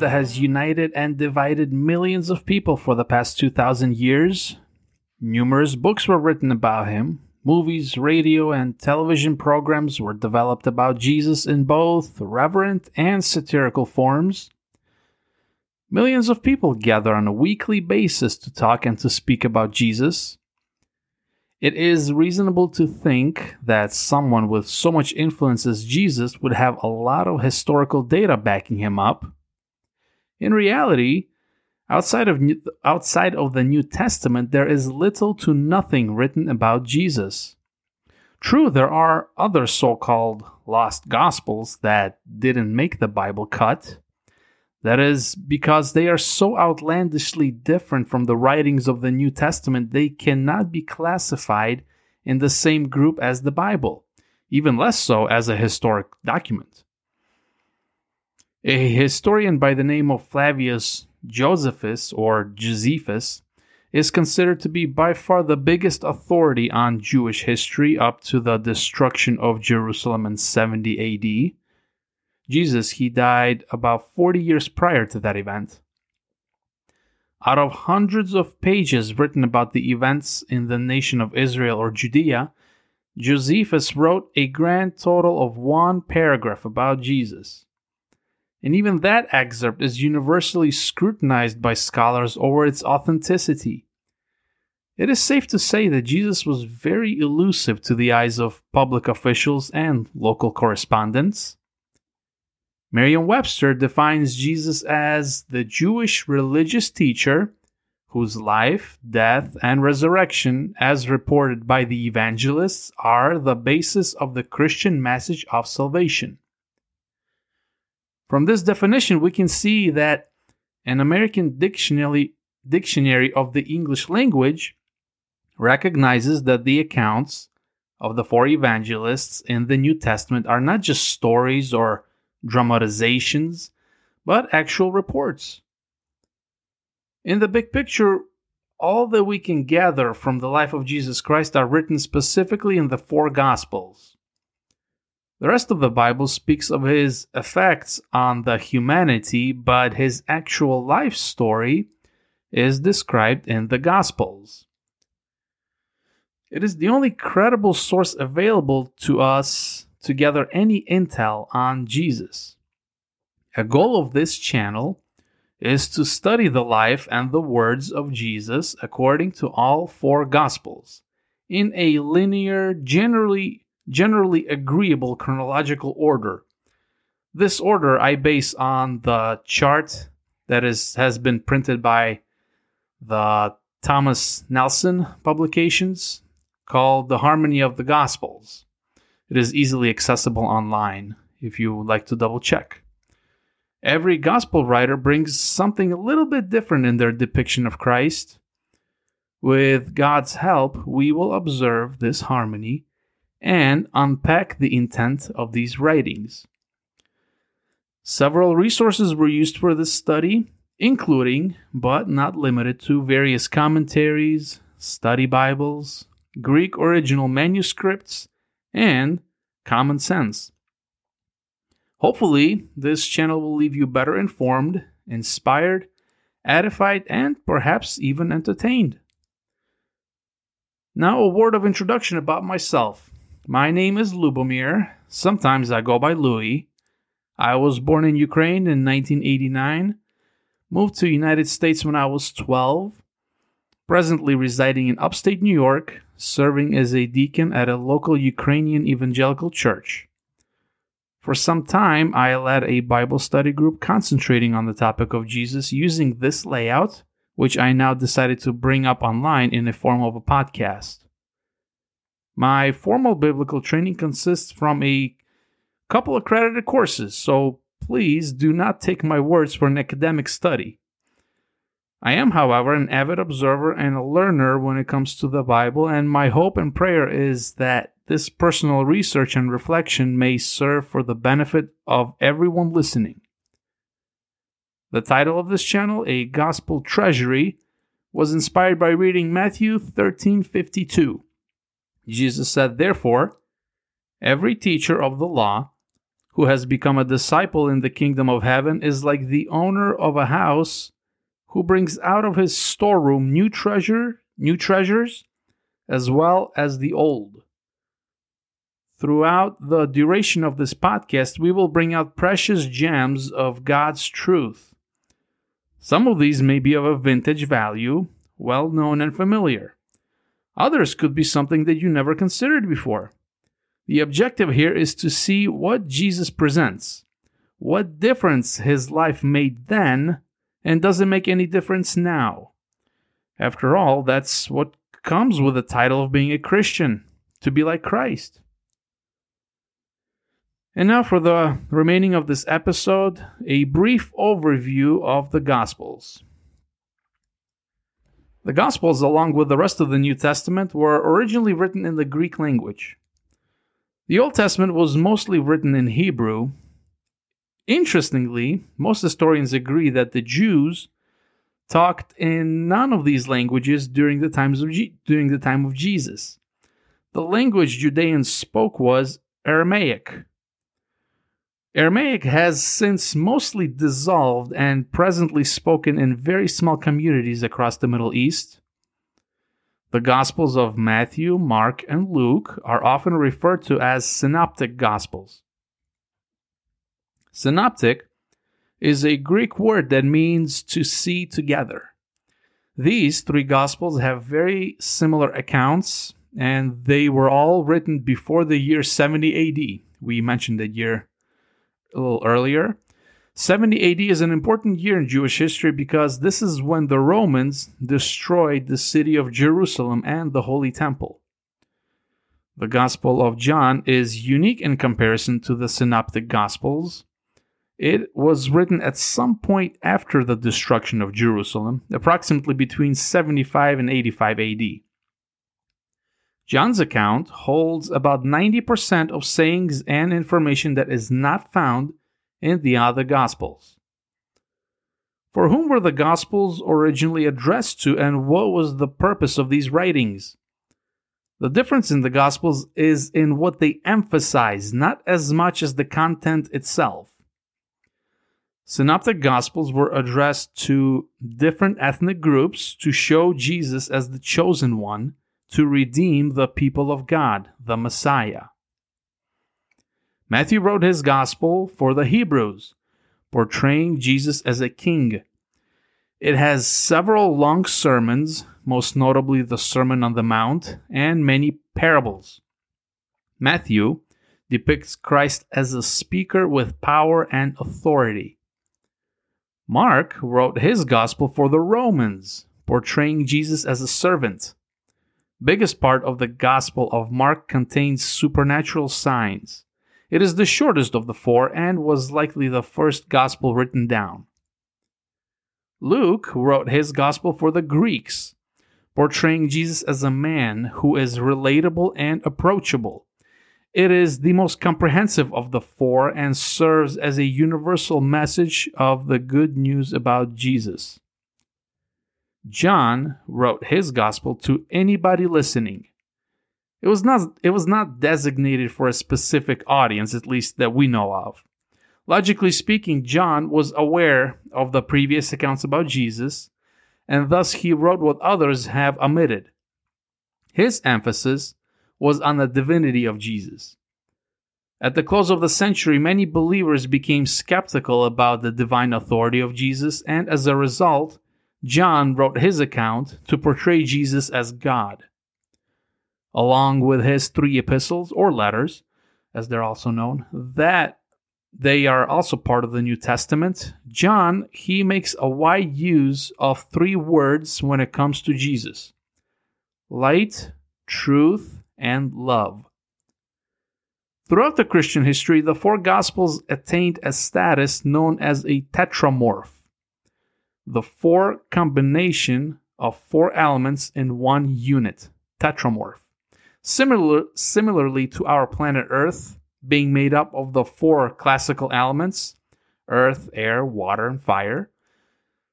That has united and divided millions of people for the past 2,000 years. Numerous books were written about him. Movies, radio, and television programs were developed about Jesus in both reverent and satirical forms. Millions of people gather on a weekly basis to talk and to speak about Jesus. It is reasonable to think that someone with so much influence as Jesus would have a lot of historical data backing him up. In reality, outside of New, outside of the New Testament, there is little to nothing written about Jesus. True, there are other so-called lost gospels that didn't make the Bible cut. That is because they are so outlandishly different from the writings of the New Testament, they cannot be classified in the same group as the Bible, even less so as a historic document. A historian by the name of Flavius Josephus or Josephus is considered to be by far the biggest authority on Jewish history up to the destruction of Jerusalem in 70 AD. Jesus, he died about 40 years prior to that event. Out of hundreds of pages written about the events in the nation of Israel or Judea, Josephus wrote a grand total of one paragraph about Jesus. And even that excerpt is universally scrutinized by scholars over its authenticity. It is safe to say that Jesus was very elusive to the eyes of public officials and local correspondents. Merriam Webster defines Jesus as the Jewish religious teacher whose life, death, and resurrection, as reported by the evangelists, are the basis of the Christian message of salvation. From this definition, we can see that an American dictionary, dictionary of the English language recognizes that the accounts of the four evangelists in the New Testament are not just stories or dramatizations, but actual reports. In the big picture, all that we can gather from the life of Jesus Christ are written specifically in the four Gospels. The rest of the Bible speaks of his effects on the humanity, but his actual life story is described in the Gospels. It is the only credible source available to us to gather any intel on Jesus. A goal of this channel is to study the life and the words of Jesus according to all four gospels in a linear generally generally agreeable chronological order. This order I base on the chart that is has been printed by the Thomas Nelson publications called The Harmony of the Gospels. It is easily accessible online if you would like to double check. Every gospel writer brings something a little bit different in their depiction of Christ. With God's help, we will observe this harmony and unpack the intent of these writings. Several resources were used for this study, including, but not limited to, various commentaries, study Bibles, Greek original manuscripts, and common sense. Hopefully, this channel will leave you better informed, inspired, edified, and perhaps even entertained. Now, a word of introduction about myself. My name is Lubomir. Sometimes I go by Louis. I was born in Ukraine in 1989, moved to United States when I was 12, presently residing in upstate New York, serving as a deacon at a local Ukrainian evangelical church. For some time, I led a Bible study group concentrating on the topic of Jesus using this layout, which I now decided to bring up online in the form of a podcast. My formal biblical training consists from a couple accredited courses, so please do not take my words for an academic study. I am, however, an avid observer and a learner when it comes to the Bible, and my hope and prayer is that this personal research and reflection may serve for the benefit of everyone listening. The title of this channel, A Gospel Treasury, was inspired by reading Matthew 13:52. Jesus said, "Therefore, every teacher of the law who has become a disciple in the kingdom of heaven is like the owner of a house who brings out of his storeroom new treasure, new treasures, as well as the old. Throughout the duration of this podcast, we will bring out precious gems of God's truth. Some of these may be of a vintage value, well known and familiar. Others could be something that you never considered before. The objective here is to see what Jesus presents, what difference his life made then, and does it make any difference now. After all, that's what comes with the title of being a Christian to be like Christ. And now, for the remaining of this episode, a brief overview of the Gospels. The Gospels, along with the rest of the New Testament, were originally written in the Greek language. The Old Testament was mostly written in Hebrew. Interestingly, most historians agree that the Jews talked in none of these languages during the times of G- during the time of Jesus. The language Judeans spoke was Aramaic. Aramaic has since mostly dissolved and presently spoken in very small communities across the Middle East. The Gospels of Matthew, Mark, and Luke are often referred to as synoptic Gospels. Synoptic is a Greek word that means to see together. These three Gospels have very similar accounts, and they were all written before the year 70 AD. We mentioned that year a little earlier. 70 AD is an important year in Jewish history because this is when the Romans destroyed the city of Jerusalem and the Holy Temple. The Gospel of John is unique in comparison to the Synoptic Gospels. It was written at some point after the destruction of Jerusalem, approximately between 75 and 85 AD. John's account holds about 90% of sayings and information that is not found in the other Gospels. For whom were the Gospels originally addressed to, and what was the purpose of these writings? The difference in the Gospels is in what they emphasize, not as much as the content itself. Synoptic Gospels were addressed to different ethnic groups to show Jesus as the chosen one to redeem the people of God, the Messiah. Matthew wrote his gospel for the Hebrews, portraying Jesus as a king. It has several long sermons, most notably the Sermon on the Mount, and many parables. Matthew depicts Christ as a speaker with power and authority. Mark wrote his gospel for the Romans, portraying Jesus as a servant biggest part of the Gospel of Mark contains supernatural signs. It is the shortest of the four and was likely the first Gospel written down. Luke wrote his Gospel for the Greeks, portraying Jesus as a man who is relatable and approachable. It is the most comprehensive of the four and serves as a universal message of the good news about Jesus. John wrote his gospel to anybody listening. It was not it was not designated for a specific audience at least that we know of. Logically speaking, John was aware of the previous accounts about Jesus, and thus he wrote what others have omitted. His emphasis was on the divinity of Jesus. At the close of the century, many believers became skeptical about the divine authority of Jesus, and as a result, John wrote his account to portray Jesus as God. Along with his three epistles or letters, as they're also known, that they are also part of the New Testament. John, he makes a wide use of three words when it comes to Jesus light, truth, and love. Throughout the Christian history, the four Gospels attained a status known as a tetramorph the four combination of four elements in one unit, tetramorph. Similar, similarly to our planet Earth being made up of the four classical elements earth, air, water, and fire,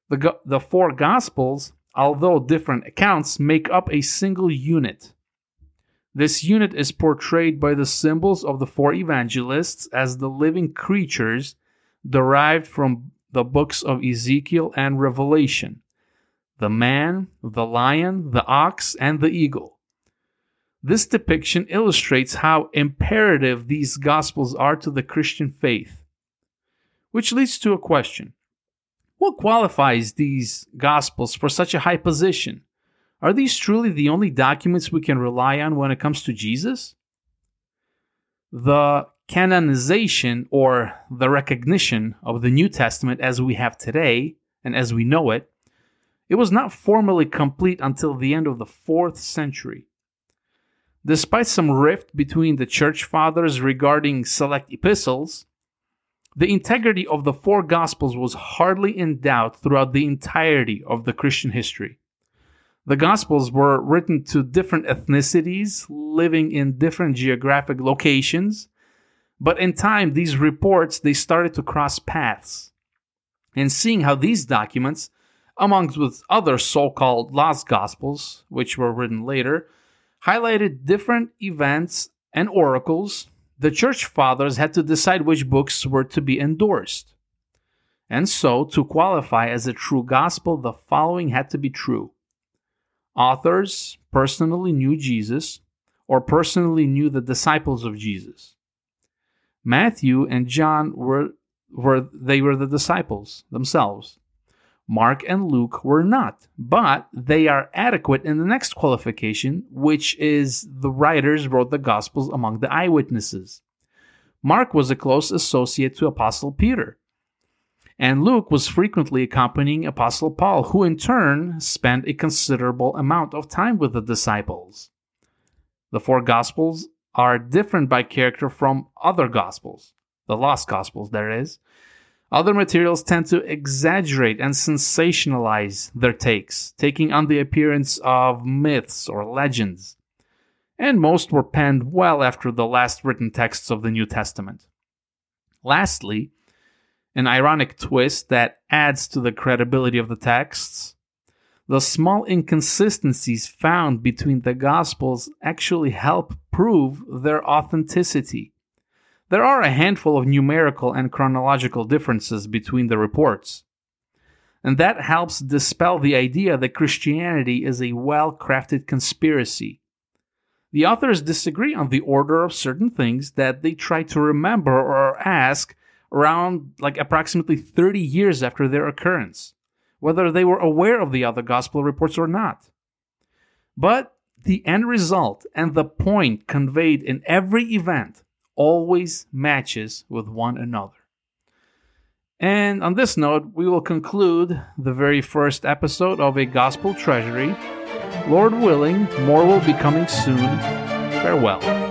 the, the four Gospels, although different accounts, make up a single unit. This unit is portrayed by the symbols of the four evangelists as the living creatures derived from the books of Ezekiel and Revelation the man, the lion, the ox, and the eagle. This depiction illustrates how imperative these Gospels are to the Christian faith. Which leads to a question What qualifies these Gospels for such a high position? Are these truly the only documents we can rely on when it comes to Jesus? The canonization or the recognition of the New Testament as we have today and as we know it, it was not formally complete until the end of the 4th century. Despite some rift between the church fathers regarding select epistles, the integrity of the four Gospels was hardly in doubt throughout the entirety of the Christian history. The Gospels were written to different ethnicities living in different geographic locations, but in time these reports they started to cross paths. And seeing how these documents, amongst with other so-called lost gospels which were written later, highlighted different events and oracles, the church fathers had to decide which books were to be endorsed. And so, to qualify as a true gospel, the following had to be true authors personally knew Jesus or personally knew the disciples of Jesus. Matthew and John were, were they were the disciples themselves. Mark and Luke were not, but they are adequate in the next qualification, which is the writers wrote the Gospels among the eyewitnesses. Mark was a close associate to Apostle Peter, and Luke was frequently accompanying Apostle Paul, who in turn spent a considerable amount of time with the disciples. The four Gospels are different by character from other Gospels, the lost Gospels, there is. Other materials tend to exaggerate and sensationalize their takes, taking on the appearance of myths or legends. And most were penned well after the last written texts of the New Testament. Lastly, an ironic twist that adds to the credibility of the texts. The small inconsistencies found between the Gospels actually help prove their authenticity. There are a handful of numerical and chronological differences between the reports, and that helps dispel the idea that Christianity is a well crafted conspiracy. The authors disagree on the order of certain things that they try to remember or ask around like approximately 30 years after their occurrence, whether they were aware of the other gospel reports or not. But the end result and the point conveyed in every event always matches with one another. And on this note, we will conclude the very first episode of A Gospel Treasury. Lord willing, more will be coming soon. Farewell.